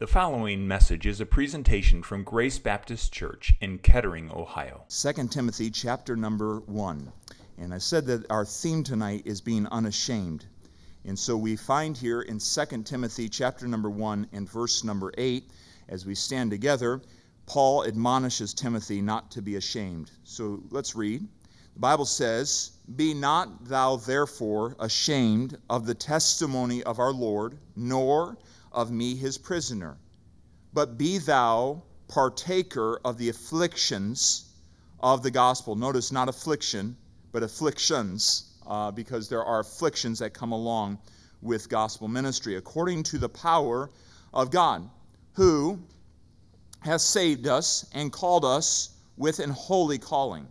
The following message is a presentation from Grace Baptist Church in Kettering, Ohio. 2 Timothy chapter number 1. And I said that our theme tonight is being unashamed. And so we find here in 2 Timothy chapter number 1 and verse number 8, as we stand together, Paul admonishes Timothy not to be ashamed. So let's read. The Bible says, Be not thou therefore ashamed of the testimony of our Lord, nor of me his prisoner. But be thou partaker of the afflictions of the gospel. Notice not affliction, but afflictions, uh, because there are afflictions that come along with gospel ministry, according to the power of God, who has saved us and called us with an holy calling,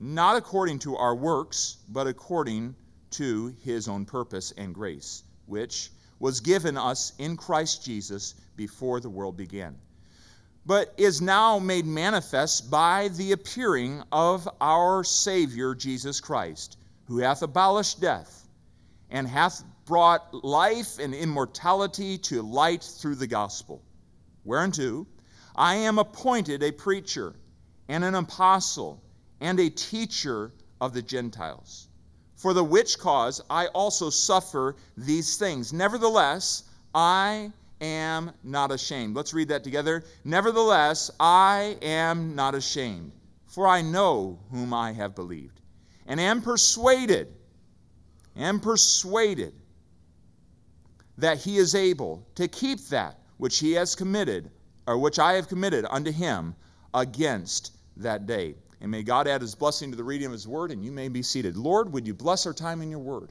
not according to our works, but according to his own purpose and grace, which was given us in Christ Jesus before the world began, but is now made manifest by the appearing of our Savior Jesus Christ, who hath abolished death and hath brought life and immortality to light through the gospel, whereunto I am appointed a preacher and an apostle and a teacher of the Gentiles for the which cause I also suffer these things. Nevertheless, I am not ashamed. Let's read that together. Nevertheless, I am not ashamed, for I know whom I have believed, and am persuaded, am persuaded that he is able to keep that which he has committed, or which I have committed unto him against that day. And may God add his blessing to the reading of his word, and you may be seated. Lord, would you bless our time in your word?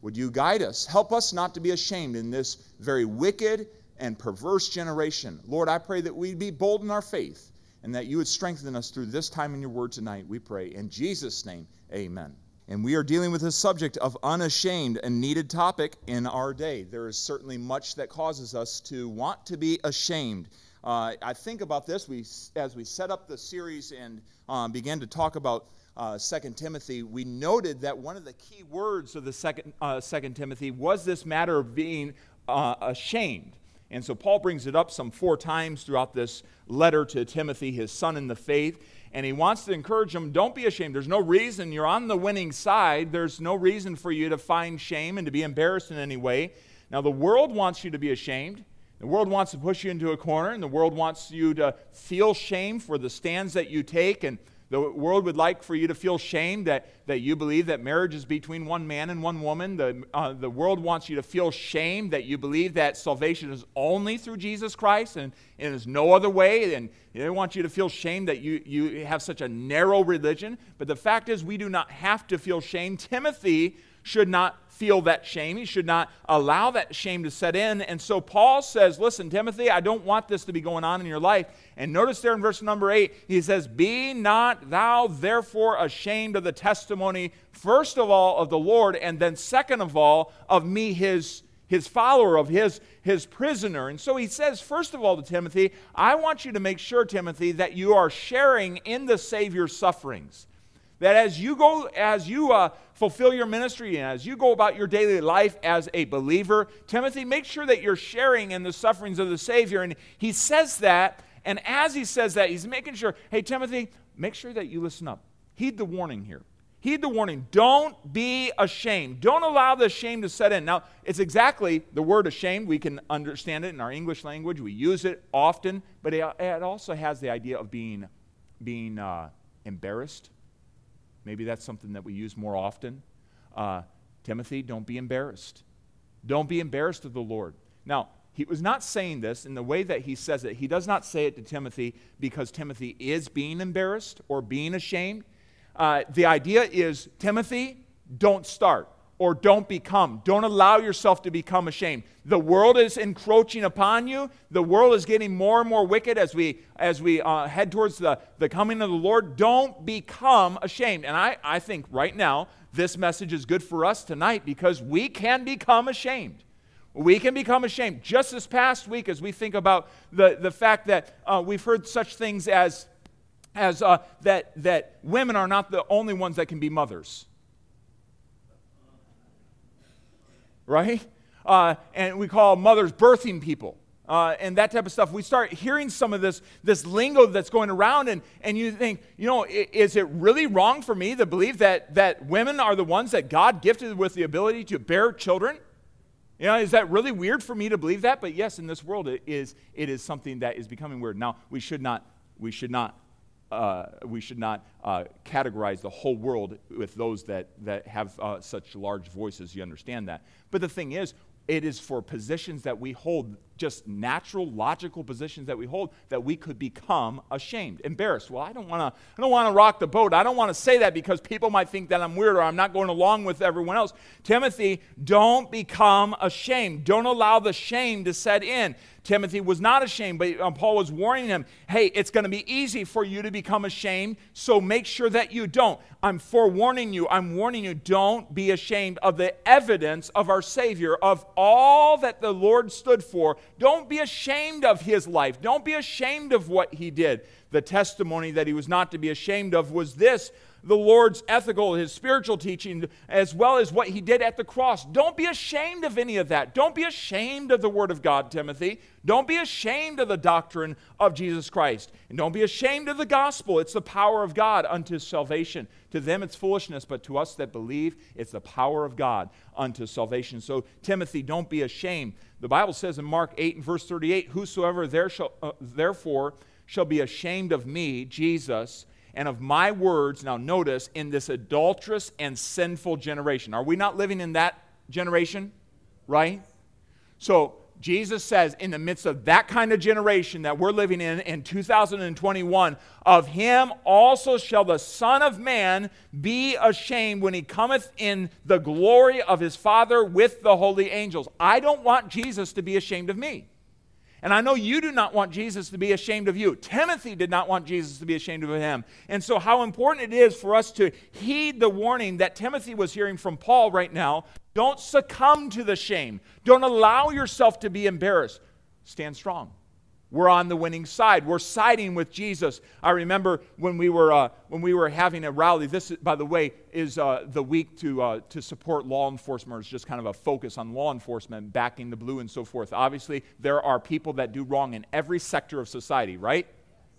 Would you guide us? Help us not to be ashamed in this very wicked and perverse generation. Lord, I pray that we'd be bold in our faith and that you would strengthen us through this time in your word tonight, we pray. In Jesus' name, amen. And we are dealing with the subject of unashamed, a needed topic in our day. There is certainly much that causes us to want to be ashamed. Uh, I think about this we, as we set up the series and um, began to talk about uh, 2 Timothy. We noted that one of the key words of the second, uh, 2 Timothy was this matter of being uh, ashamed. And so Paul brings it up some four times throughout this letter to Timothy, his son in the faith. And he wants to encourage him don't be ashamed. There's no reason. You're on the winning side. There's no reason for you to find shame and to be embarrassed in any way. Now, the world wants you to be ashamed. The world wants to push you into a corner, and the world wants you to feel shame for the stands that you take. And the world would like for you to feel shame that, that you believe that marriage is between one man and one woman. The, uh, the world wants you to feel shame that you believe that salvation is only through Jesus Christ and, and there's no other way. And they want you to feel shame that you, you have such a narrow religion. But the fact is, we do not have to feel shame. Timothy should not feel that shame. He should not allow that shame to set in. And so Paul says, Listen, Timothy, I don't want this to be going on in your life. And notice there in verse number eight, he says, Be not thou therefore ashamed of the testimony, first of all, of the Lord, and then second of all, of me, his his follower, of his, his prisoner. And so he says, first of all, to Timothy, I want you to make sure, Timothy, that you are sharing in the Savior's sufferings. That as you go, as you uh, fulfill your ministry and as you go about your daily life as a believer, Timothy, make sure that you're sharing in the sufferings of the Savior. And he says that, and as he says that, he's making sure, hey, Timothy, make sure that you listen up. Heed the warning here. Heed the warning. Don't be ashamed. Don't allow the shame to set in. Now, it's exactly the word ashamed. We can understand it in our English language. We use it often, but it, also has the idea of being, being uh, embarrassed Maybe that's something that we use more often. Uh, Timothy, don't be embarrassed. Don't be embarrassed of the Lord. Now, he was not saying this in the way that he says it. He does not say it to Timothy because Timothy is being embarrassed or being ashamed. Uh, the idea is Timothy, don't start or don't become. Don't allow yourself to become ashamed. The world is encroaching upon you. The world is getting more and more wicked as we, as we uh, head towards the, the coming of the Lord. Don't become ashamed. And I, I think right now, this message is good for us tonight because we can become ashamed. We can become ashamed. Just this past week, as we think about the, the fact that uh, we've heard such things as, as uh, that, that women are not the only ones that can be mothers right? Uh, and we call mothers birthing people. uh, and that type of stuff. We start hearing some of this, this lingo that's going around, and, and you think, you know, is it really wrong for me to believe that, that women are the ones that God gifted with the ability to bear children? You know, is that really weird for me to believe that? But yes, in this world, it is, it is something that is becoming weird. Now, we should not, we should not, uh, we should not uh, categorize the whole world with those that, that have uh, such large voices. You understand that. But the thing is, it is for positions that we hold, just natural, logical positions that we hold, that we could become ashamed, embarrassed. Well, I don't want to. I don't want to rock the boat. I don't want to say that because people might think that I'm weird or I'm not going along with everyone else. Timothy, don't become ashamed. Don't allow the shame to set in. Timothy was not ashamed, but um, Paul was warning him hey, it's going to be easy for you to become ashamed, so make sure that you don't. I'm forewarning you, I'm warning you, don't be ashamed of the evidence of our Savior, of all that the Lord stood for. Don't be ashamed of his life, don't be ashamed of what he did. The testimony that he was not to be ashamed of was this the Lord's ethical, his spiritual teaching, as well as what he did at the cross. Don't be ashamed of any of that. Don't be ashamed of the Word of God, Timothy. Don't be ashamed of the doctrine of Jesus Christ. And don't be ashamed of the gospel. It's the power of God unto salvation. To them it's foolishness, but to us that believe, it's the power of God unto salvation. So, Timothy, don't be ashamed. The Bible says in Mark 8 and verse 38 Whosoever there shall, uh, therefore shall be ashamed of me, Jesus, and of my words, now notice, in this adulterous and sinful generation. Are we not living in that generation? Right? So, Jesus says, in the midst of that kind of generation that we're living in in 2021, of him also shall the Son of Man be ashamed when he cometh in the glory of his Father with the holy angels. I don't want Jesus to be ashamed of me. And I know you do not want Jesus to be ashamed of you. Timothy did not want Jesus to be ashamed of him. And so, how important it is for us to heed the warning that Timothy was hearing from Paul right now. Don't succumb to the shame, don't allow yourself to be embarrassed. Stand strong. We're on the winning side. We're siding with Jesus. I remember when we were, uh, when we were having a rally. This, by the way, is uh, the week to, uh, to support law enforcement. It's just kind of a focus on law enforcement, backing the blue and so forth. Obviously, there are people that do wrong in every sector of society, right?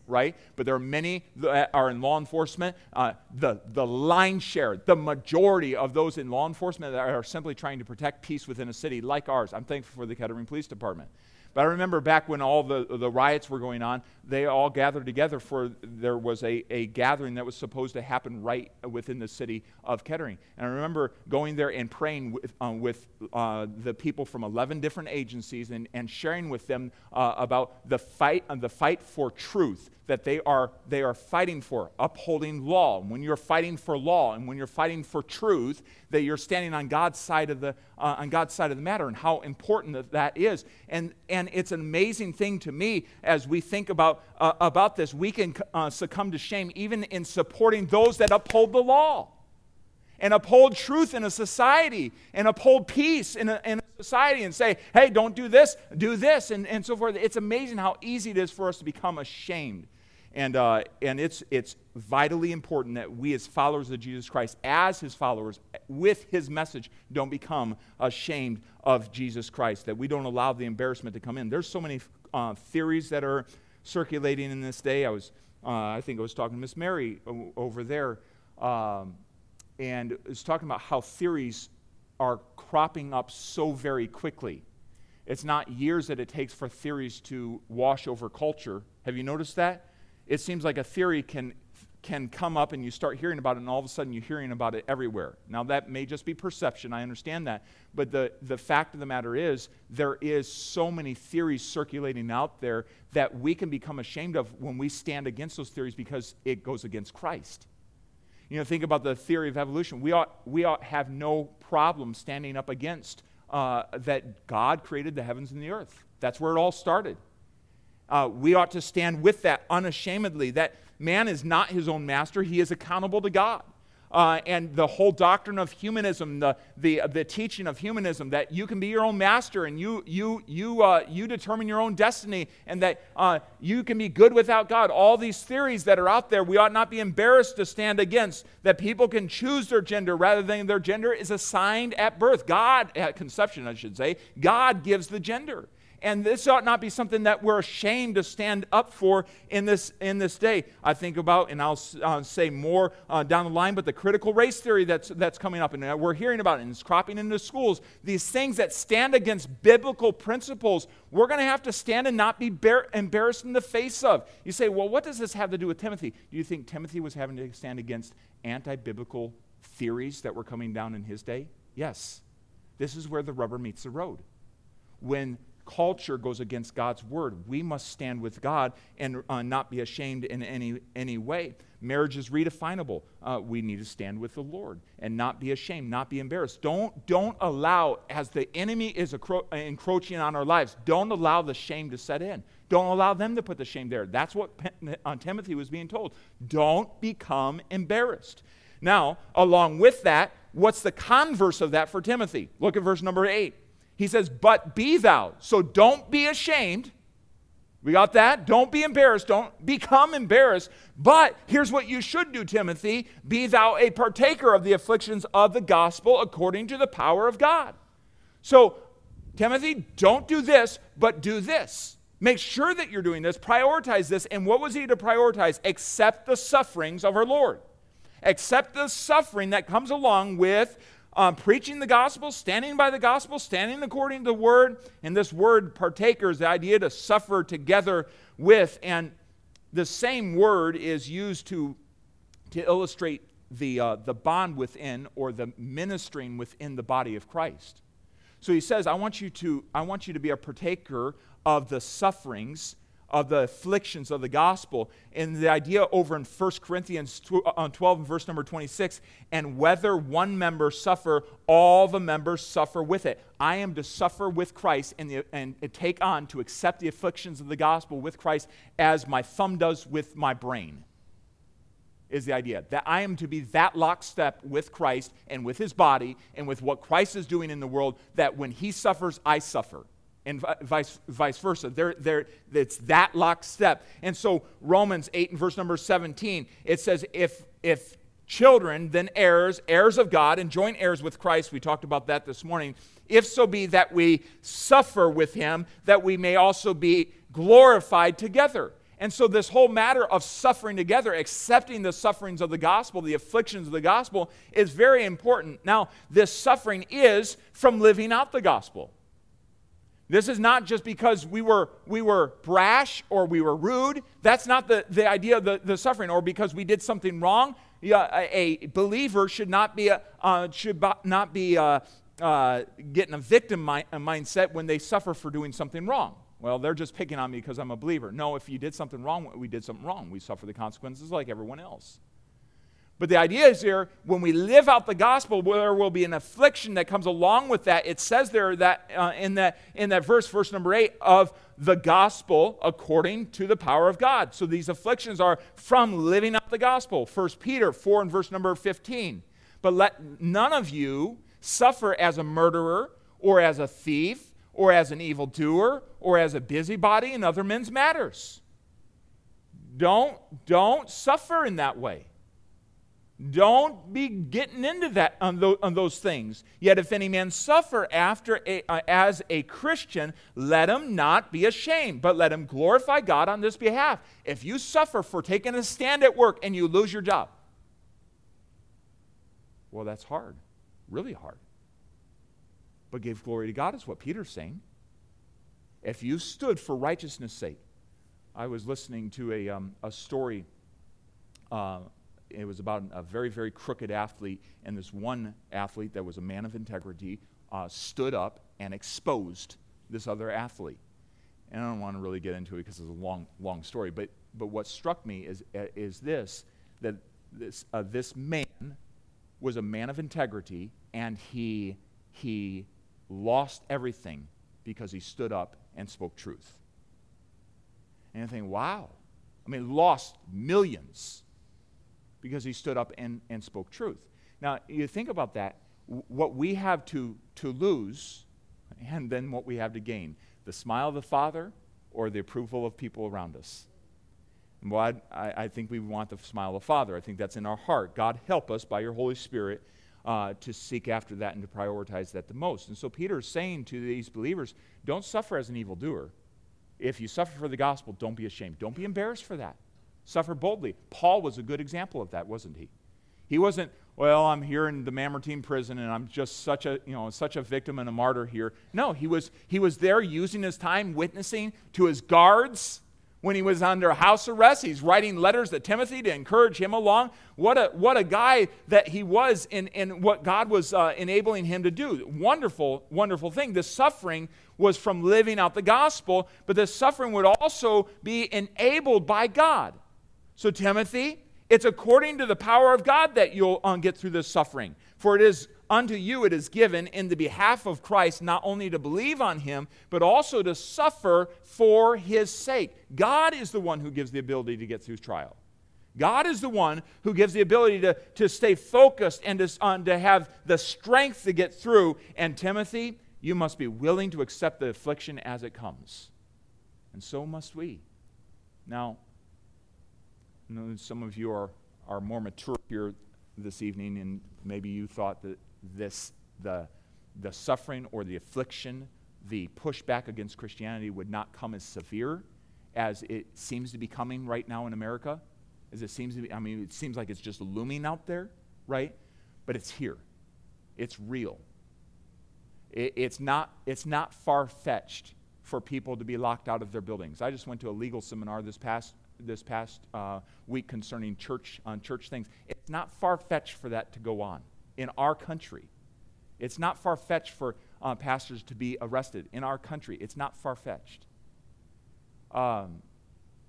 Right? But there are many that are in law enforcement. Uh, the, the line share, the majority of those in law enforcement that are simply trying to protect peace within a city like ours. I'm thankful for the Kettering Police Department. But I remember back when all the, the riots were going on, they all gathered together for there was a, a gathering that was supposed to happen right within the city of Kettering. And I remember going there and praying with, uh, with uh, the people from 11 different agencies and, and sharing with them uh, about the fight, the fight for truth that they are, they are fighting for, upholding law. And when you're fighting for law and when you're fighting for truth, that you're standing on God's side of the, uh, on God's side of the matter and how important that, that is. And, and it's an amazing thing to me as we think about, uh, about this. We can uh, succumb to shame even in supporting those that uphold the law and uphold truth in a society and uphold peace in a, in a, society and say, hey, don't do this, do this, and, and so forth. It's amazing how easy it is for us to become ashamed and, uh, and it's, it's vitally important that we, as followers of Jesus Christ, as his followers, with his message, don't become ashamed of Jesus Christ, that we don't allow the embarrassment to come in. There's so many uh, theories that are circulating in this day. I was, uh, I think I was talking to Miss Mary over there, um, and was talking about how theories are cropping up so very quickly. It's not years that it takes for theories to wash over culture. Have you noticed that? It seems like a theory can can come up and you start hearing about it and all of a sudden you're hearing about it everywhere. Now that may just be perception, I understand that. But the, the fact of the matter is there is so many theories circulating out there that we can become ashamed of when we stand against those theories because it goes against Christ. You know, think about the theory of evolution. We ought, we ought have no problem standing up against uh, that God created the heavens and the earth. That's where it all started uh, we ought to stand with that unashamedly. That man is not his own master, he is accountable to God. Uh, and the whole doctrine of humanism, the, the, the teaching of humanism, that you can be your own master and you, you, you, uh, you determine your own destiny and that uh, you can be good without God. All these theories that are out there, we ought not be embarrassed to stand against. That people can choose their gender rather than their gender is assigned at birth. God, at conception, I should say, God gives the gender. And this ought not be something that we're ashamed to stand up for in this, in this day. I think about, and I'll uh, say more uh, down the line, but the critical race theory that's, that's coming up, and we're hearing about it, and it's cropping into schools. These things that stand against biblical principles, we're going to have to stand and not be bar- embarrassed in the face of. You say, well, what does this have to do with Timothy? Do you think Timothy was having to stand against anti biblical theories that were coming down in his day? Yes. This is where the rubber meets the road. When culture goes against God's word, we must stand with God and uh, not be ashamed in any, any way. Marriage is redefinable. Uh, we need to stand with the Lord and not be ashamed, not be embarrassed. Don't, don't allow, as the enemy is encroaching on our lives, don't allow the shame to set in. Don't allow them to put the shame there. That's what uh, Timothy was being told. Don't become embarrassed. Now, along with that, what's the converse of that for Timothy? Look at verse number eight. He says, But be thou. So don't be ashamed. We got that? Don't be embarrassed. Don't become embarrassed. But here's what you should do, Timothy be thou a partaker of the afflictions of the gospel according to the power of God. So, Timothy, don't do this, but do this. Make sure that you're doing this. Prioritize this. And what was he to prioritize? Accept the sufferings of our Lord. Accept the suffering that comes along with um, preaching the gospel, standing by the gospel, standing according to the word. And this word, partakers, the idea to suffer together with. And the same word is used to, to illustrate the, uh, the bond within or the ministering within the body of Christ. So he says, I want you to, I want you to be a partaker of the sufferings of the afflictions of the gospel. And the idea over in 1 Corinthians uh, 12 and verse number 26 and whether one member suffer, all the members suffer with it. I am to suffer with Christ and, the, and take on to accept the afflictions of the gospel with Christ as my thumb does with my brain. Is the idea that I am to be that lockstep with Christ and with his body and with what Christ is doing in the world, that when he suffers, I suffer and vice, vice versa. They're, they're, it's that lockstep. And so, Romans 8 and verse number 17, it says, if, if children, then heirs, heirs of God, and joint heirs with Christ, we talked about that this morning, if so be that we suffer with him, that we may also be glorified together. And so, this whole matter of suffering together, accepting the sufferings of the gospel, the afflictions of the gospel, is very important. Now, this suffering is from living out the gospel. This is not just because we were, we were brash or we were rude. That's not the, the idea of the, the suffering, or because we did something wrong. Yeah, a, a believer should not be, a, uh, should not be uh, uh, getting a victim mi- a mindset when they suffer for doing something wrong. Well, they're just picking on me because I'm a believer. No, if you did something wrong, we did something wrong. We suffer the consequences like everyone else. But the idea is here, when we live out the gospel, there will be an affliction that comes along with that. It says there that uh, in that in that verse, verse number eight, of the gospel according to the power of God. So these afflictions are from living out the gospel. First Peter 4 and verse number 15. But let none of you suffer as a murderer, or as a thief, or as an evildoer, or as a busybody in other men's matters. Don't, don't suffer in that way. Don't be getting into that on, those, on those things. Yet, if any man suffer after a, uh, as a Christian, let him not be ashamed, but let him glorify God on this behalf. If you suffer for taking a stand at work and you lose your job, well, that's hard, really hard. But give glory to God is what Peter's saying. If you stood for righteousness' sake, I was listening to a, um, a story. Uh, it was about a very, very crooked athlete, and this one athlete that was a man of integrity uh, stood up and exposed this other athlete. And I don't want to really get into it because it's a long, long story, but, but what struck me is, uh, is this that this, uh, this man was a man of integrity, and he, he lost everything because he stood up and spoke truth. And I think, wow. I mean, lost millions because he stood up and, and spoke truth. Now, you think about that, what we have to, to lose, and then what we have to gain the smile of the Father or the approval of people around us. Well, I, I think we want the smile of the Father. I think that's in our heart. God, help us by your Holy Spirit uh, to seek after that and to prioritize that the most. And so Peter is saying to these believers, don't suffer as an evildoer. If you suffer for the gospel, don't be ashamed. Don't be embarrassed for that. Suffer boldly. Paul was a good example of that, wasn't he? He wasn't, well, I'm here in the Mamertine prison and I'm just such a, you know, such a victim and a martyr here. No, he was, he was there using his time witnessing to his guards when he was under house arrest. He's writing letters to Timothy to encourage him along. What a, what a guy that he was in, in what God was uh, enabling him to do. Wonderful, wonderful thing. The suffering was from living out the gospel, but the suffering would also be enabled by God. So, Timothy, it's according to the power of God that you'll uh, get through this suffering. For it is unto you it is given in the behalf of Christ not only to believe on him, but also to suffer for his sake. God is the one who gives the ability to get through trial. God is the one who gives the ability to, to stay focused and to, uh, to have the strength to get through. And Timothy, you must be willing to accept the affliction as it comes. And so must we. Now, some of you are, are more mature here this evening, and maybe you thought that this, the, the suffering or the affliction, the pushback against Christianity would not come as severe as it seems to be coming right now in America. As it seems to be, I mean, it seems like it's just looming out there, right? But it's here. It's real. It, it's not, it's not far fetched for people to be locked out of their buildings. I just went to a legal seminar this past this past uh, week concerning church on church things. It's not far fetched for that to go on in our country. It's not far fetched for uh, pastors to be arrested in our country. It's not far fetched. Um,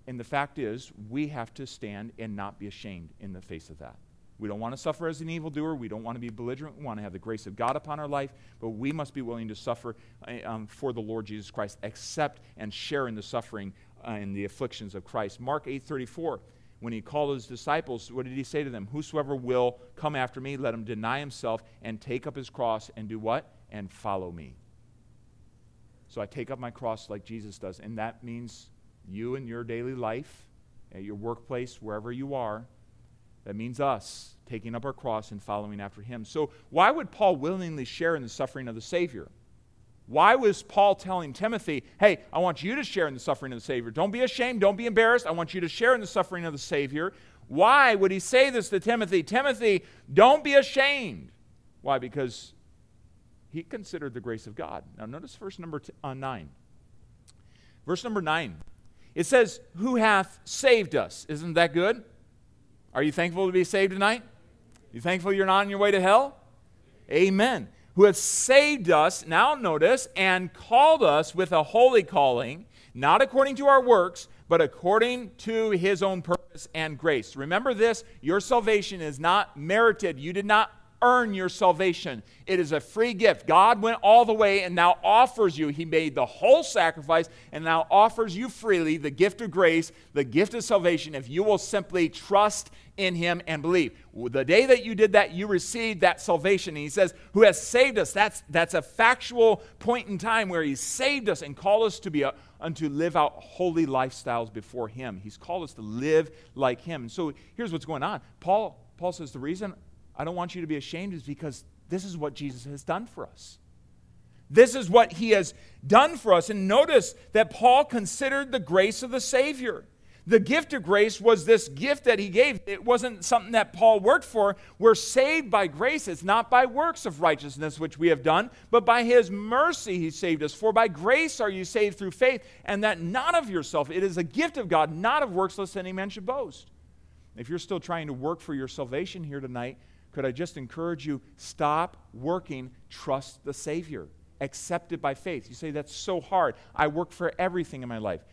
and the fact is, we have to stand and not be ashamed in the face of that. We don't want to suffer as an evildoer. We don't want to be belligerent. We want to have the grace of God upon our life, but we must be willing to suffer uh, um, for the Lord Jesus Christ, accept and share in the suffering uh, and the afflictions of Christ. Mark 8:34 when he called his disciples, what did he say to them? Whosoever will come after me, let him deny himself and take up his cross and do what? And follow me. So I take up my cross like Jesus does. And that means you in your daily life, at your workplace, wherever you are. That means us taking up our cross and following after him. So why would Paul willingly share in the suffering of the Savior? Why was Paul telling Timothy, hey, I want you to share in the suffering of the Savior? Don't be ashamed, don't be embarrassed. I want you to share in the suffering of the Savior. Why would he say this to Timothy? Timothy, don't be ashamed. Why? Because he considered the grace of God. Now, notice verse number t- uh, 9. Verse number 9. It says, Who hath saved us? Isn't that good? Are you thankful to be saved tonight? You thankful you're not on your way to hell? Amen who has saved us, now notice, and called us with a holy calling, not according to our works, but according to his own purpose and grace. Remember this your salvation is not merited. You did not earn your salvation. It is a free gift. God went all the way and now offers you, He made the whole sacrifice and now offers you freely the gift of grace, the gift of salvation, if you will simply trust in Him and believe. The day that you did that, you received that salvation. And He says, Who has saved us? That's, that's a factual point in time where He saved us and called us to be a, and to live out holy lifestyles before Him. He's called us to live like Him. And so here's what's going on. Paul, Paul says, The reason I don't want you to be ashamed is because this is what Jesus has done for us. This is what he has done for us. And notice that Paul considered the grace of the Savior. The gift of grace was this gift that he gave. It wasn't something that Paul worked for. We're saved by grace. It's not by works of righteousness which we have done, but by his mercy he saved us. For by grace are you saved through faith, and that not of yourself. It is a gift of God, not of works, lest any man should boast. If you're still trying to work for your salvation here tonight, could I just encourage you stop working, trust the Savior, accept it by faith. You say, that's so hard. I work for everything in my life.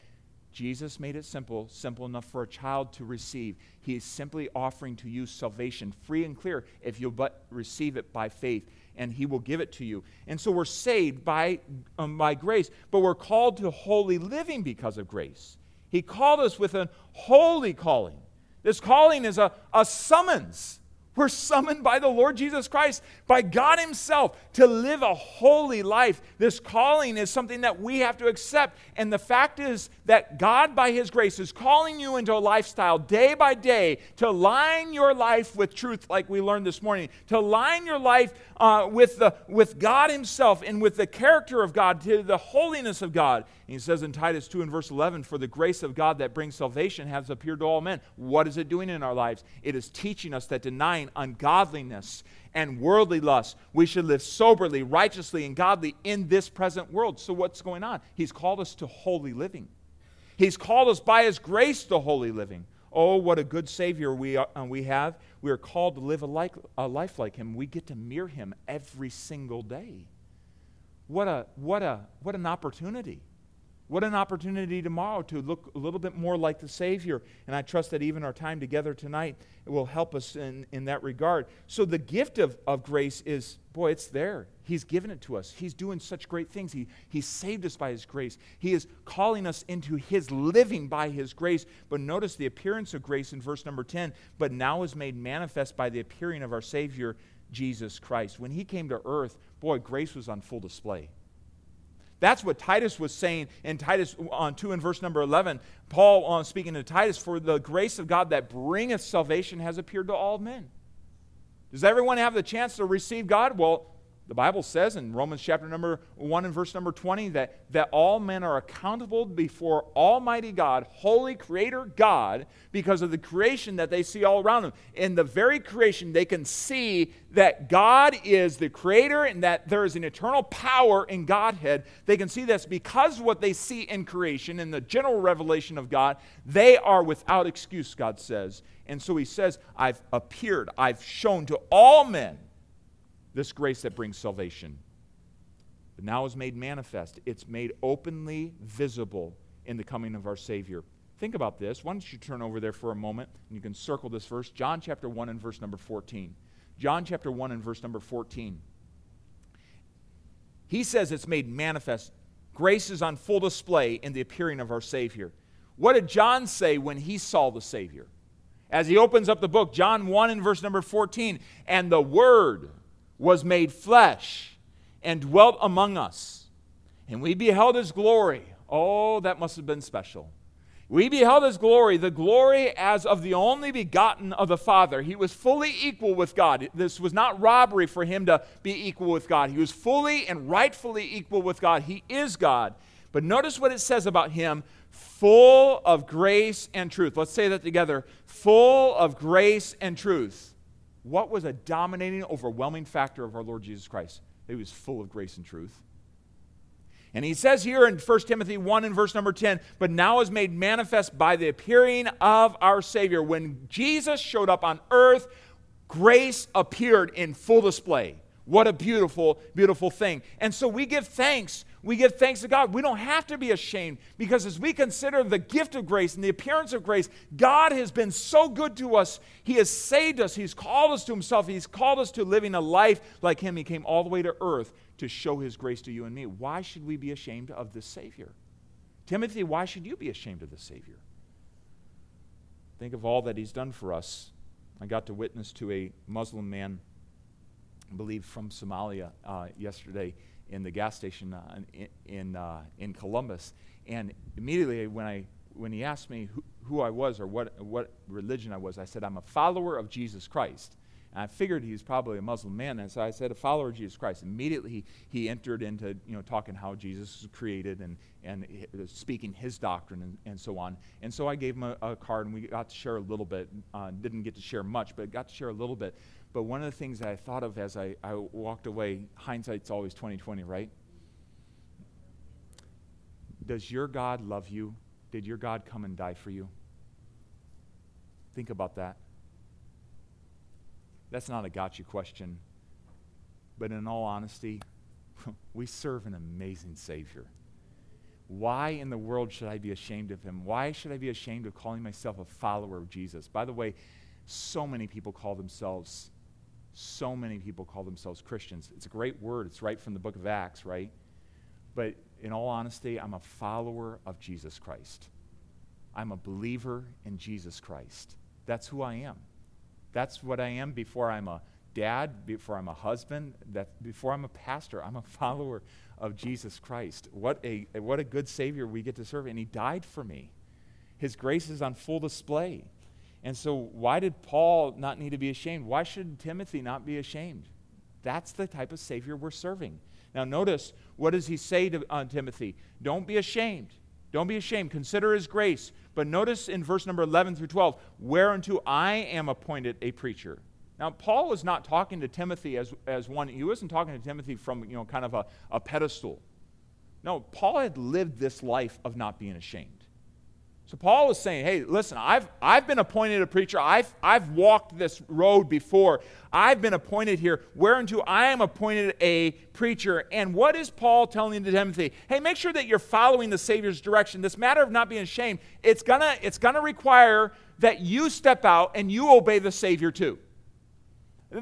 Jesus made it simple, simple enough for a child to receive. He is simply offering to you salvation, free and clear, if you'll but receive it by faith, and He will give it to you. And so we're saved by, um, by grace, but we're called to holy living because of grace. He called us with a holy calling. This calling is a, a summons We're summoned by the Lord Jesus Christ, by God Himself, to live a holy life. This calling is something that we have to accept. And the fact is that God, by His grace, is calling you into a lifestyle day by day to line your life with truth, like we learned this morning, to line your life uh, with, the, with God Himself and with the character of God, to the holiness of God. He says in Titus 2 and verse 11, For the grace of God that brings salvation has appeared to all men. What is it doing in our lives? It is teaching us that denying ungodliness and worldly lust, we should live soberly, righteously, and godly in this present world. So, what's going on? He's called us to holy living. He's called us by His grace to holy living. Oh, what a good Savior we, are, uh, we have. We are called to live a, like, a life like Him. We get to mirror Him every single day. What, a, what, a, what an opportunity. What an opportunity tomorrow to look a little bit more like the Savior. And I trust that even our time together tonight will help us in, in that regard. So, the gift of, of grace is, boy, it's there. He's given it to us. He's doing such great things. He, he saved us by His grace. He is calling us into His living by His grace. But notice the appearance of grace in verse number 10, but now is made manifest by the appearing of our Savior, Jesus Christ. When He came to earth, boy, grace was on full display. That's what Titus was saying in Titus on 2 and verse number 11. Paul, on speaking to Titus, for the grace of God that bringeth salvation has appeared to all men. Does everyone have the chance to receive God? Well, the Bible says in Romans chapter number 1 and verse number 20 that, that all men are accountable before Almighty God, holy Creator God, because of the creation that they see all around them. In the very creation, they can see that God is the Creator and that there is an eternal power in Godhead. They can see this because what they see in creation, in the general revelation of God, they are without excuse, God says. And so He says, I've appeared, I've shown to all men this grace that brings salvation. But now is made manifest. It's made openly visible in the coming of our Savior. Think about this. Why don't you turn over there for a moment and you can circle this verse? John chapter 1 and verse number 14. John chapter 1 and verse number 14. He says it's made manifest. Grace is on full display in the appearing of our Savior. What did John say when he saw the Savior? As he opens up the book, John 1 and verse number 14, and the Word was made flesh and dwelt among us. And we beheld his glory. Oh, that must have been special. We beheld his glory, the glory as of the only begotten of the Father. He was fully equal with God. This was not robbery for him to be equal with God. He was fully and rightfully equal with God. He is God. But notice what it says about him full of grace and truth. Let's say that together full of grace and truth what was a dominating, overwhelming factor of our Lord Jesus Christ? He was full of grace and truth. And he says here in 1 Timothy 1 and verse number 10, but now is made manifest by the appearing of our Savior. When Jesus showed up on earth, grace appeared in full display. What a beautiful, beautiful thing. And so we give thanks. We give thanks to God. We don't have to be ashamed because as we consider the gift of grace and the appearance of grace, God has been so good to us. He has saved us. He's called us to Himself. He's called us to living a life like Him. He came all the way to earth to show His grace to you and me. Why should we be ashamed of this Savior? Timothy, why should you be ashamed of the Savior? Think of all that He's done for us. I got to witness to a Muslim man I believe, from Somalia uh, yesterday in the gas station uh, in, in, uh, in, Columbus. And immediately when, I, when he asked me who, who, I was or what, what religion I was, I said, I'm a follower of Jesus Christ. And I figured he was probably a Muslim man, and so I said, a follower of Jesus Christ. Immediately he, he entered into you know, talking how Jesus was created and, and speaking his doctrine and, and so on. And so I gave him a, a card, and we got to share a little bit. Uh, didn't get to share much, but got to share a little bit. But one of the things that I thought of as I, I walked away, hindsight's always 2020, right? Does your God love you? Did your God come and die for you? Think about that. That's not a gotcha question. But in all honesty, we serve an amazing Savior. Why in the world should I be ashamed of him? Why should I be ashamed of calling myself a follower of Jesus? By the way, so many people call themselves so many people call themselves Christians. It's a great word. It's right from the book of Acts, right? But in all honesty, I'm a follower of Jesus Christ. I'm a believer in Jesus Christ. That's who I am. That's what I am before I'm a dad, before I'm a husband, that before I'm a pastor. I'm a follower of Jesus Christ. What a, what a good Savior we get to serve. And He died for me. His grace is on full display. And so, why did Paul not need to be ashamed? Why should Timothy not be ashamed? That's the type of Savior we're serving. Now, notice what does he say to uh, Timothy? Don't be ashamed. Don't be ashamed. Consider his grace. But notice in verse number 11 through 12, whereunto I am appointed a preacher. Now, Paul was not talking to Timothy as, as one, he wasn't talking to Timothy from, you know, kind of a, a pedestal. No, Paul had lived this life of not being ashamed. So Paul was saying, hey, listen, I've, I've been appointed a preacher. I've, I've walked this road before. I've been appointed here, whereunto I am appointed a preacher. And what is Paul telling to Timothy? Hey, make sure that you're following the Savior's direction. This matter of not being ashamed, it's gonna, it's gonna require that you step out and you obey the Savior too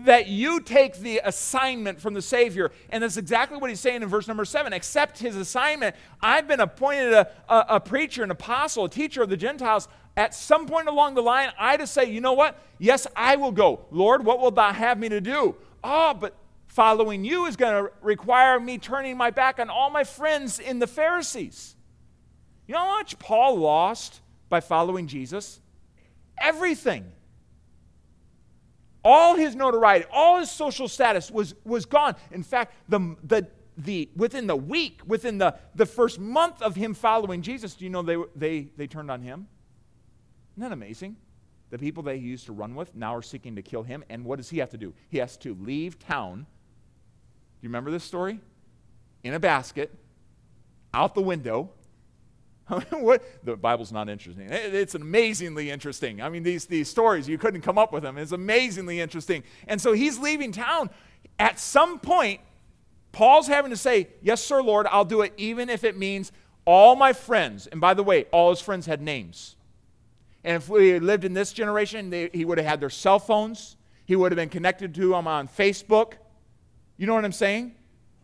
that you take the assignment from the Savior. And that's exactly what he's saying in verse number seven. Accept his assignment. I've been appointed a, a, a, preacher, an apostle, a teacher of the Gentiles. At some point along the line, I to say, you know what? Yes, I will go. Lord, what will thou have me to do? Oh, but following you is going to require me turning my back on all my friends in the Pharisees. You know how much Paul lost by following Jesus? Everything all his notoriety, all his social status was, was gone. In fact, the, the, the, within the week, within the, the first month of him following Jesus, do you know they, they, they turned on him? Isn't that amazing? The people that he used to run with now are seeking to kill him. And what does he have to do? He has to leave town. Do you remember this story? In a basket, out the window, what? The Bible's not interesting. It's amazingly interesting. I mean, these, these stories, you couldn't come up with them. It's amazingly interesting. And so he's leaving town. At some point, Paul's having to say, Yes, sir, Lord, I'll do it, even if it means all my friends. And by the way, all his friends had names. And if we lived in this generation, they, he would have had their cell phones, he would have been connected to them on Facebook. You know what I'm saying?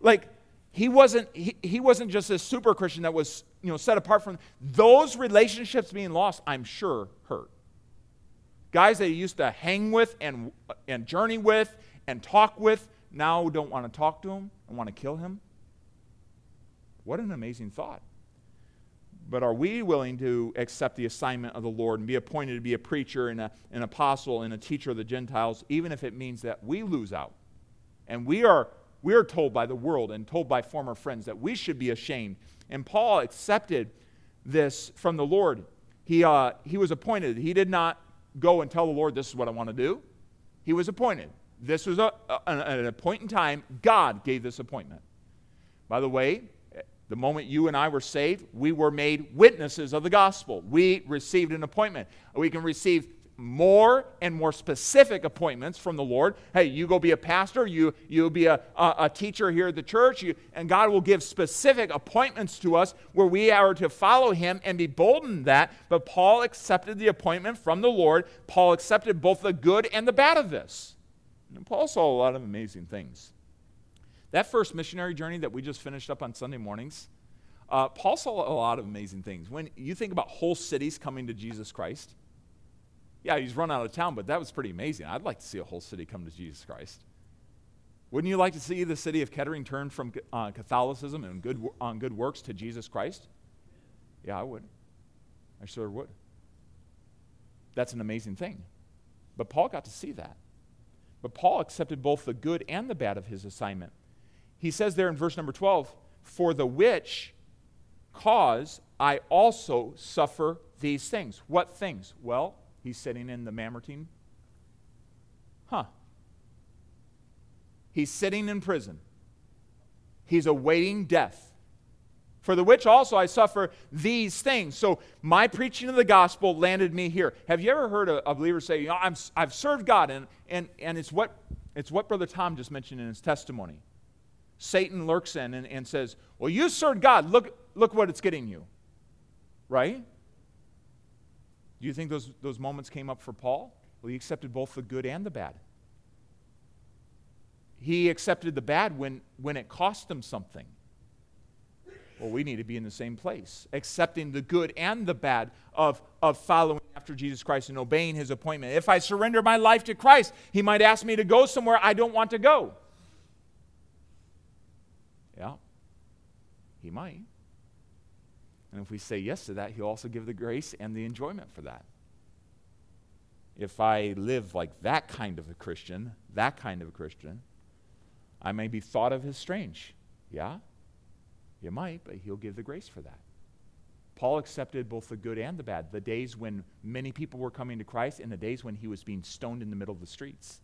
Like, he wasn't, he, he wasn't just a super Christian that was you know, set apart from those relationships being lost, I'm sure hurt. Guys that he used to hang with and, and journey with and talk with now don't want to talk to him and want to kill him. What an amazing thought. But are we willing to accept the assignment of the Lord and be appointed to be a preacher and a, an apostle and a teacher of the Gentiles, even if it means that we lose out? And we are, we are told by the world and told by former friends that we should be ashamed and Paul accepted this from the Lord. He, uh, he was appointed. He did not go and tell the Lord, This is what I want to do. He was appointed. This was a, a, an appointed time. God gave this appointment. By the way, the moment you and I were saved, we were made witnesses of the gospel. We received an appointment. We can receive more and more specific appointments from the Lord. Hey, you go be a pastor, you, you'll be a, a, a teacher here at the church, you, and God will give specific appointments to us where we are to follow Him and be bold in that. But Paul accepted the appointment from the Lord. Paul accepted both the good and the bad of this. And Paul saw a lot of amazing things. That first missionary journey that we just finished up on Sunday mornings, uh, Paul saw a lot of amazing things. When you think about whole cities coming to Jesus Christ, yeah, he's run out of town, but that was pretty amazing. I'd like to see a whole city come to Jesus Christ. Wouldn't you like to see the city of Kettering turn from uh, Catholicism and good, on good works to Jesus Christ? Yeah, I would. I sure would. That's an amazing thing. But Paul got to see that. But Paul accepted both the good and the bad of his assignment. He says there in verse number 12, For the which cause I also suffer these things. What things? Well, He's sitting in the Mamertine. Huh. He's sitting in prison. He's awaiting death. For the which also I suffer these things. So my preaching of the gospel landed me here. Have you ever heard a, a believer say, you know, I'm, I've served God? And, and, and it's, what, it's what Brother Tom just mentioned in his testimony. Satan lurks in and, and says, Well, you served God. Look, look what it's getting you. Right? Do you think those, those moments came up for Paul? Well, he accepted both the good and the bad. He accepted the bad when, when it cost him something. Well, we need to be in the same place, accepting the good and the bad of, of following after after Jesus Christ and obeying his appointment. If I surrender my life to Christ, he might ask me to go somewhere I don't want to go. Yeah, he might. And if we say yes to that, he'll also give the grace and the enjoyment for that. If I live like that kind of a Christian, that kind of a Christian, I may be thought of as strange. Yeah, you might, but he'll give the grace for that. Paul accepted both the good and the bad, the days when many people were coming to Christ and the days when he was being stoned in the middle of the streets.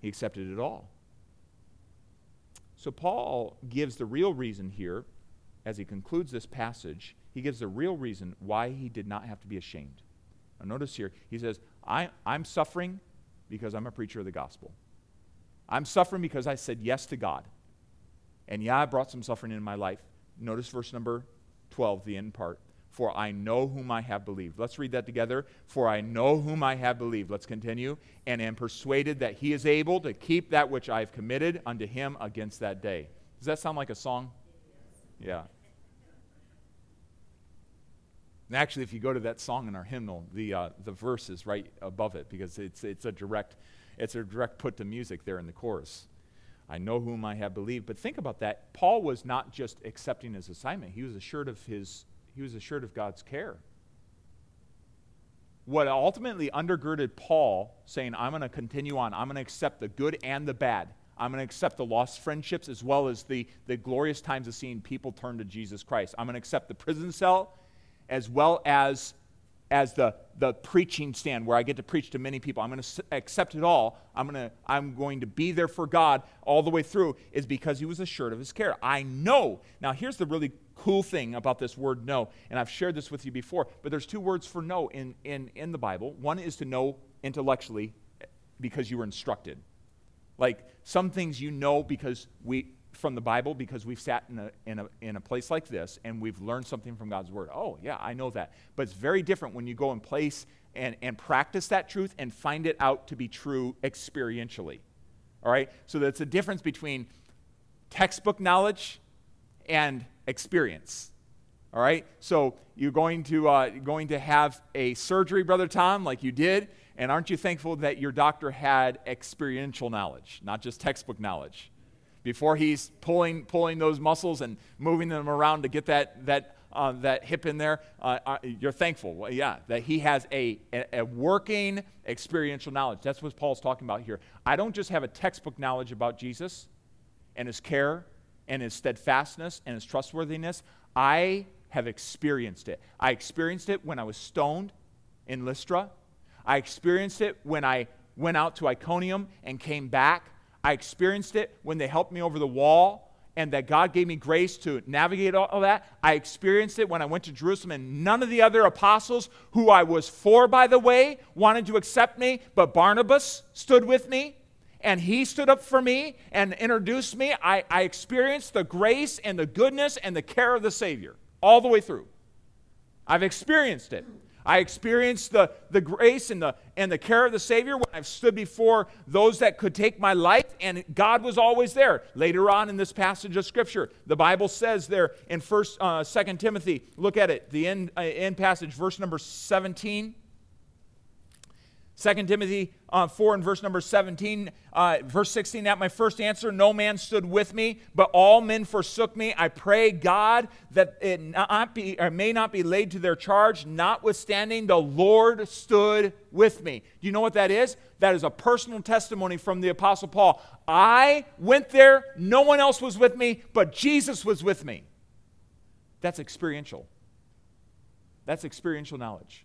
He accepted it all. So, Paul gives the real reason here, as he concludes this passage, he gives the real reason why he did not have to be ashamed. Now, notice here, he says, I, I'm suffering because I'm a preacher of the gospel. I'm suffering because I said yes to God. And yeah, I brought some suffering in my life. Notice verse number 12, the end part. For I know whom I have believed. Let's read that together. For I know whom I have believed. Let's continue. And am persuaded that he is able to keep that which I have committed unto him against that day. Does that sound like a song? Yeah. And actually, if you go to that song in our hymnal, the, uh, the verse is right above it because it's, it's, a direct, it's a direct put to music there in the chorus. I know whom I have believed. But think about that. Paul was not just accepting his assignment, he was assured of his he was assured of God's care. What ultimately undergirded Paul saying, I'm going to continue on, I'm going to accept the good and the bad. I'm going to accept the lost friendships as well as the, the glorious times of seeing people turn to Jesus Christ. I'm going to accept the prison cell as well as as the, the preaching stand where I get to preach to many people. I'm going to accept it all. I'm going to, I'm going to be there for God all the way through, is because he was assured of his care. I know. Now, here's the really cool thing about this word know, and I've shared this with you before, but there's two words for know in, in, in the Bible. One is to know intellectually because you were instructed. Like some things you know because we, from the Bible because we've sat in a, in, a, in a place like this and we've learned something from God's Word. Oh, yeah, I know that. But it's very different when you go in place and, and practice that truth and find it out to be true experientially. All right? So that's a difference between textbook knowledge and experience. All right? So you're going to, uh, going to have a surgery, Brother Tom, like you did. And aren't you thankful that your doctor had experiential knowledge, not just textbook knowledge? before he's pulling, pulling those muscles and moving them around to get that, that, uh, that hip in there, uh, uh, you're thankful, well, yeah, that he has a, a, a, working experiential knowledge. That's what Paul's talking about here. I don't just have a textbook knowledge about Jesus and his care and his steadfastness and his trustworthiness. I have experienced it. I experienced it when I was stoned in Lystra. I experienced it when I went out to Iconium and came back I experienced it when they helped me over the wall and that God gave me grace to navigate all that. I experienced it when I went to Jerusalem, and none of the other apostles, who I was for, by the way, wanted to accept me, but Barnabas stood with me, and he stood up for me and introduced me. I, I experienced the grace and the goodness and the care of the Savior all the way through. I've experienced it. I experienced the, the grace and the, and the care of the Savior when I've stood before those that could take my life, and God was always there. Later on in this passage of Scripture, the Bible says there in First, uh, 2 Timothy, look at it, the end, uh, end passage, verse number 17. 2 Timothy uh, 4 and verse number 17, uh, verse 16, at my first answer, no man stood with me, but all men forsook me. I pray God that it not be, may not be laid to their charge, notwithstanding the Lord stood with me. Do you know what that is? That is a personal testimony from the Apostle Paul. I went there, no one else was with me, but Jesus was with me. That's experiential. That's experiential knowledge.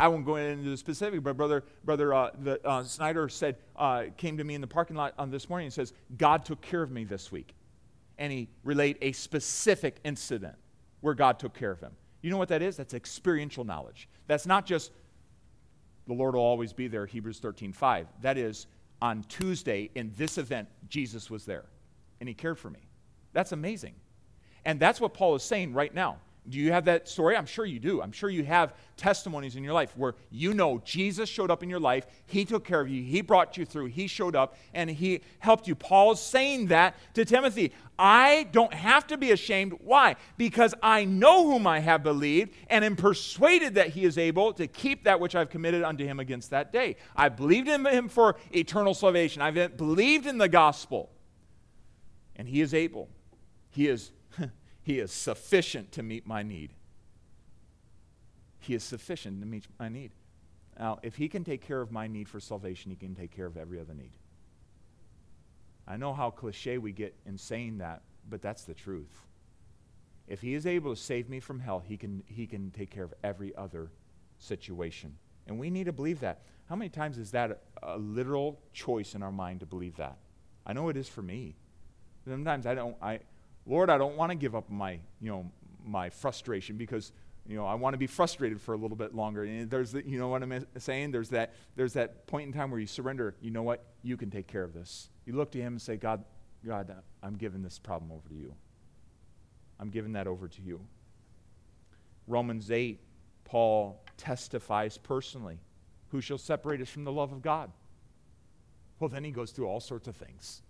I won't go into the specific, but brother, brother uh, the, uh, Snyder said, uh, came to me in the parking lot on this morning and says, God took care of me this week. And he relayed a specific incident where God took care of him. You know what that is? That's experiential knowledge. That's not just the Lord will always be there, Hebrews 13, 5. That is, on Tuesday in this event, Jesus was there and he cared for me. That's amazing. And that's what Paul is saying right now. Do you have that story? I'm sure you do. I'm sure you have testimonies in your life where you know Jesus showed up in your life. He took care of you. He brought you through. He showed up and he helped you. Paul's saying that to Timothy. I don't have to be ashamed. Why? Because I know whom I have believed and am persuaded that he is able to keep that which I've committed unto him against that day. I believed in him for eternal salvation. I've believed in the gospel. And he is able. He is he is sufficient to meet my need. He is sufficient to meet my need. Now, if He can take care of my need for salvation, He can take care of every other need. I know how cliche we get in saying that, but that's the truth. If He is able to save me from hell, He can, he can take care of every other situation. And we need to believe that. How many times is that a, a literal choice in our mind to believe that? I know it is for me. Sometimes I don't, I, Lord, I don't want to give up my, you know, my frustration because, you know, I want to be frustrated for a little bit longer. And there's the, you know what I'm saying? There's that, there's that point in time where you surrender. You know what? You can take care of this. You look to Him and say, God, God, I'm giving this problem over to you. I'm giving that over to you. Romans 8, Paul testifies personally. Who shall separate us from the love of God? Well, then he goes through all sorts of things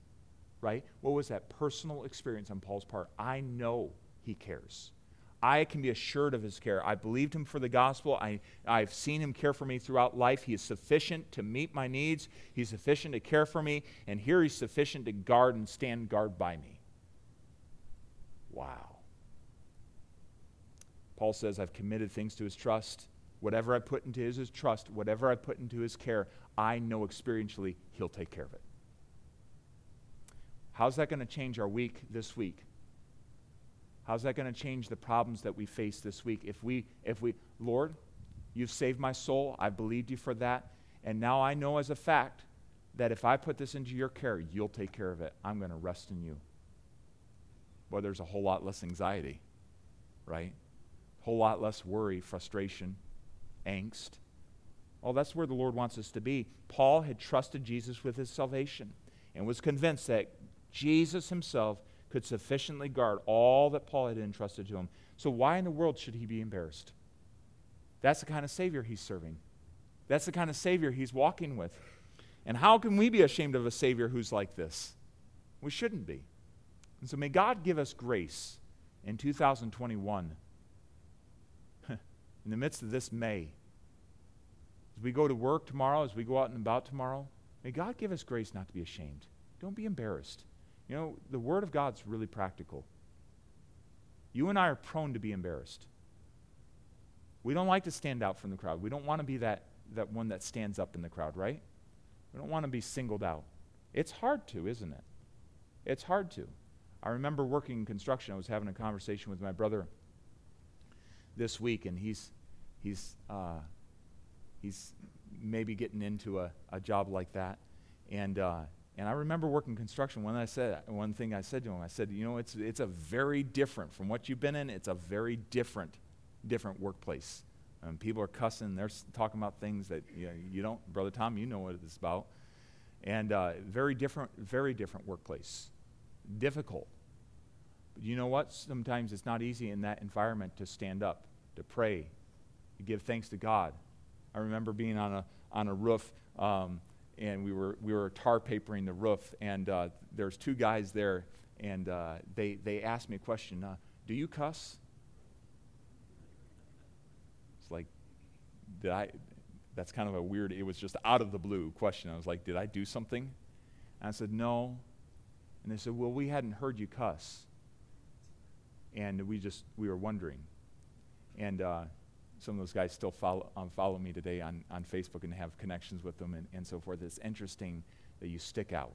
right? What was that personal experience on Paul's part? I know he cares. I can be assured of his care. I believed him for the gospel. I, I've seen him care for me throughout life. He is sufficient to meet my needs. He's sufficient to care for me. And here he's sufficient to guard and stand guard by me. Wow. Paul says, I've committed things to his trust. Whatever I put into his, his trust, whatever I put into his care, I know experientially he'll take care of it. How's that going to change our week this week? How's that going to change the problems that we face this week? If we, if we, Lord, you've saved my soul. I believed you for that. And now I know as a fact that if I put this into your care, you'll take care of it. I'm going to rest in you. Well, there's a whole lot less anxiety, right? A whole lot less worry, frustration, angst. Well, that's where the Lord wants us to be. Paul had trusted Jesus with his salvation and was convinced that Jesus himself could sufficiently guard all that Paul had entrusted to him. So, why in the world should he be embarrassed? That's the kind of Savior he's serving. That's the kind of Savior he's walking with. And how can we be ashamed of a Savior who's like this? We shouldn't be. And so, may God give us grace in 2021, in the midst of this May, as we go to work tomorrow, as we go out and about tomorrow, may God give us grace not to be ashamed. Don't be embarrassed. You know, the Word of God's really practical. You and I are prone to be embarrassed. We don't like to stand out from the crowd. We don't want to be that, that one that stands up in the crowd, right? We don't want to be singled out. It's hard to, isn't it? It's hard to. I remember working in construction. I was having a conversation with my brother this week, and he's, he's, uh, he's maybe getting into a, a job like that. And uh, and I remember working construction. When I said one thing, I said to him, I said, you know, it's it's a very different from what you've been in. It's a very different, different workplace. And people are cussing. They're talking about things that you, know, you don't, brother Tom. You know what it's about. And uh, very different, very different workplace. Difficult. But you know what? Sometimes it's not easy in that environment to stand up, to pray, to give thanks to God. I remember being on a on a roof. Um, and we were, we were tar papering the roof, and uh, there's two guys there, and uh, they, they asked me a question uh, Do you cuss? It's like, did I? That's kind of a weird, it was just out of the blue question. I was like, Did I do something? And I said, No. And they said, Well, we hadn't heard you cuss. And we just, we were wondering. And uh, some of those guys still follow, um, follow me today on, on Facebook and have connections with them and, and so forth. It's interesting that you stick out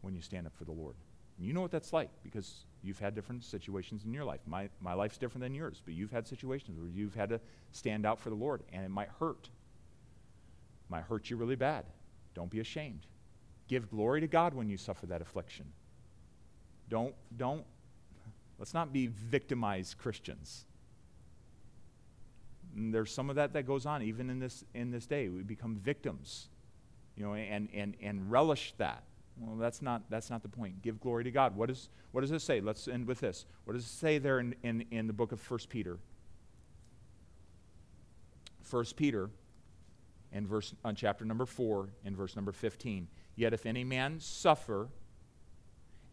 when you stand up for the Lord. And you know what that's like because you've had different situations in your life. My, my life's different than yours, but you've had situations where you've had to stand out for the Lord, and it might hurt. It might hurt you really bad. Don't be ashamed. Give glory to God when you suffer that affliction. Don't, don't, let's not be victimized Christians. And there's some of that that goes on even in this, in this day. We become victims, you know, and, and, and relish that. Well, that's not, that's not the point. Give glory to God. What, is, what does it say? Let's end with this. What does it say there in, in, in the book of 1 Peter? 1 Peter in verse, on chapter number 4 in verse number 15. Yet if any man suffer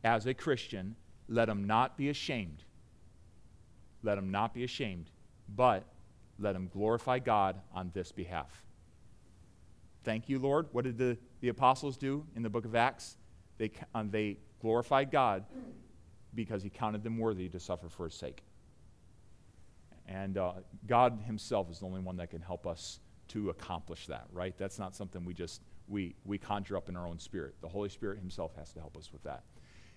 as a Christian, let him not be ashamed. Let him not be ashamed, but let him glorify God on this behalf. Thank you, Lord. What did the, the apostles do in the book of Acts? They, um, they glorified God because he counted them worthy to suffer for his sake. And uh, God himself is the only one that can help us to accomplish that, right? That's not something we just we, we conjure up in our own spirit. The Holy Spirit himself has to help us with that.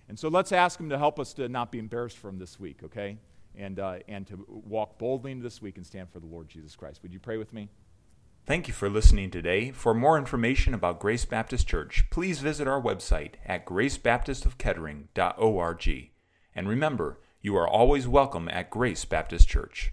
And so let's ask him to help us to not be embarrassed for him this week, okay? And, uh, and to walk boldly into this week and stand for the Lord Jesus Christ. Would you pray with me? Thank you for listening today. For more information about Grace Baptist Church, please visit our website at gracebaptistofkettering.org. And remember, you are always welcome at Grace Baptist Church.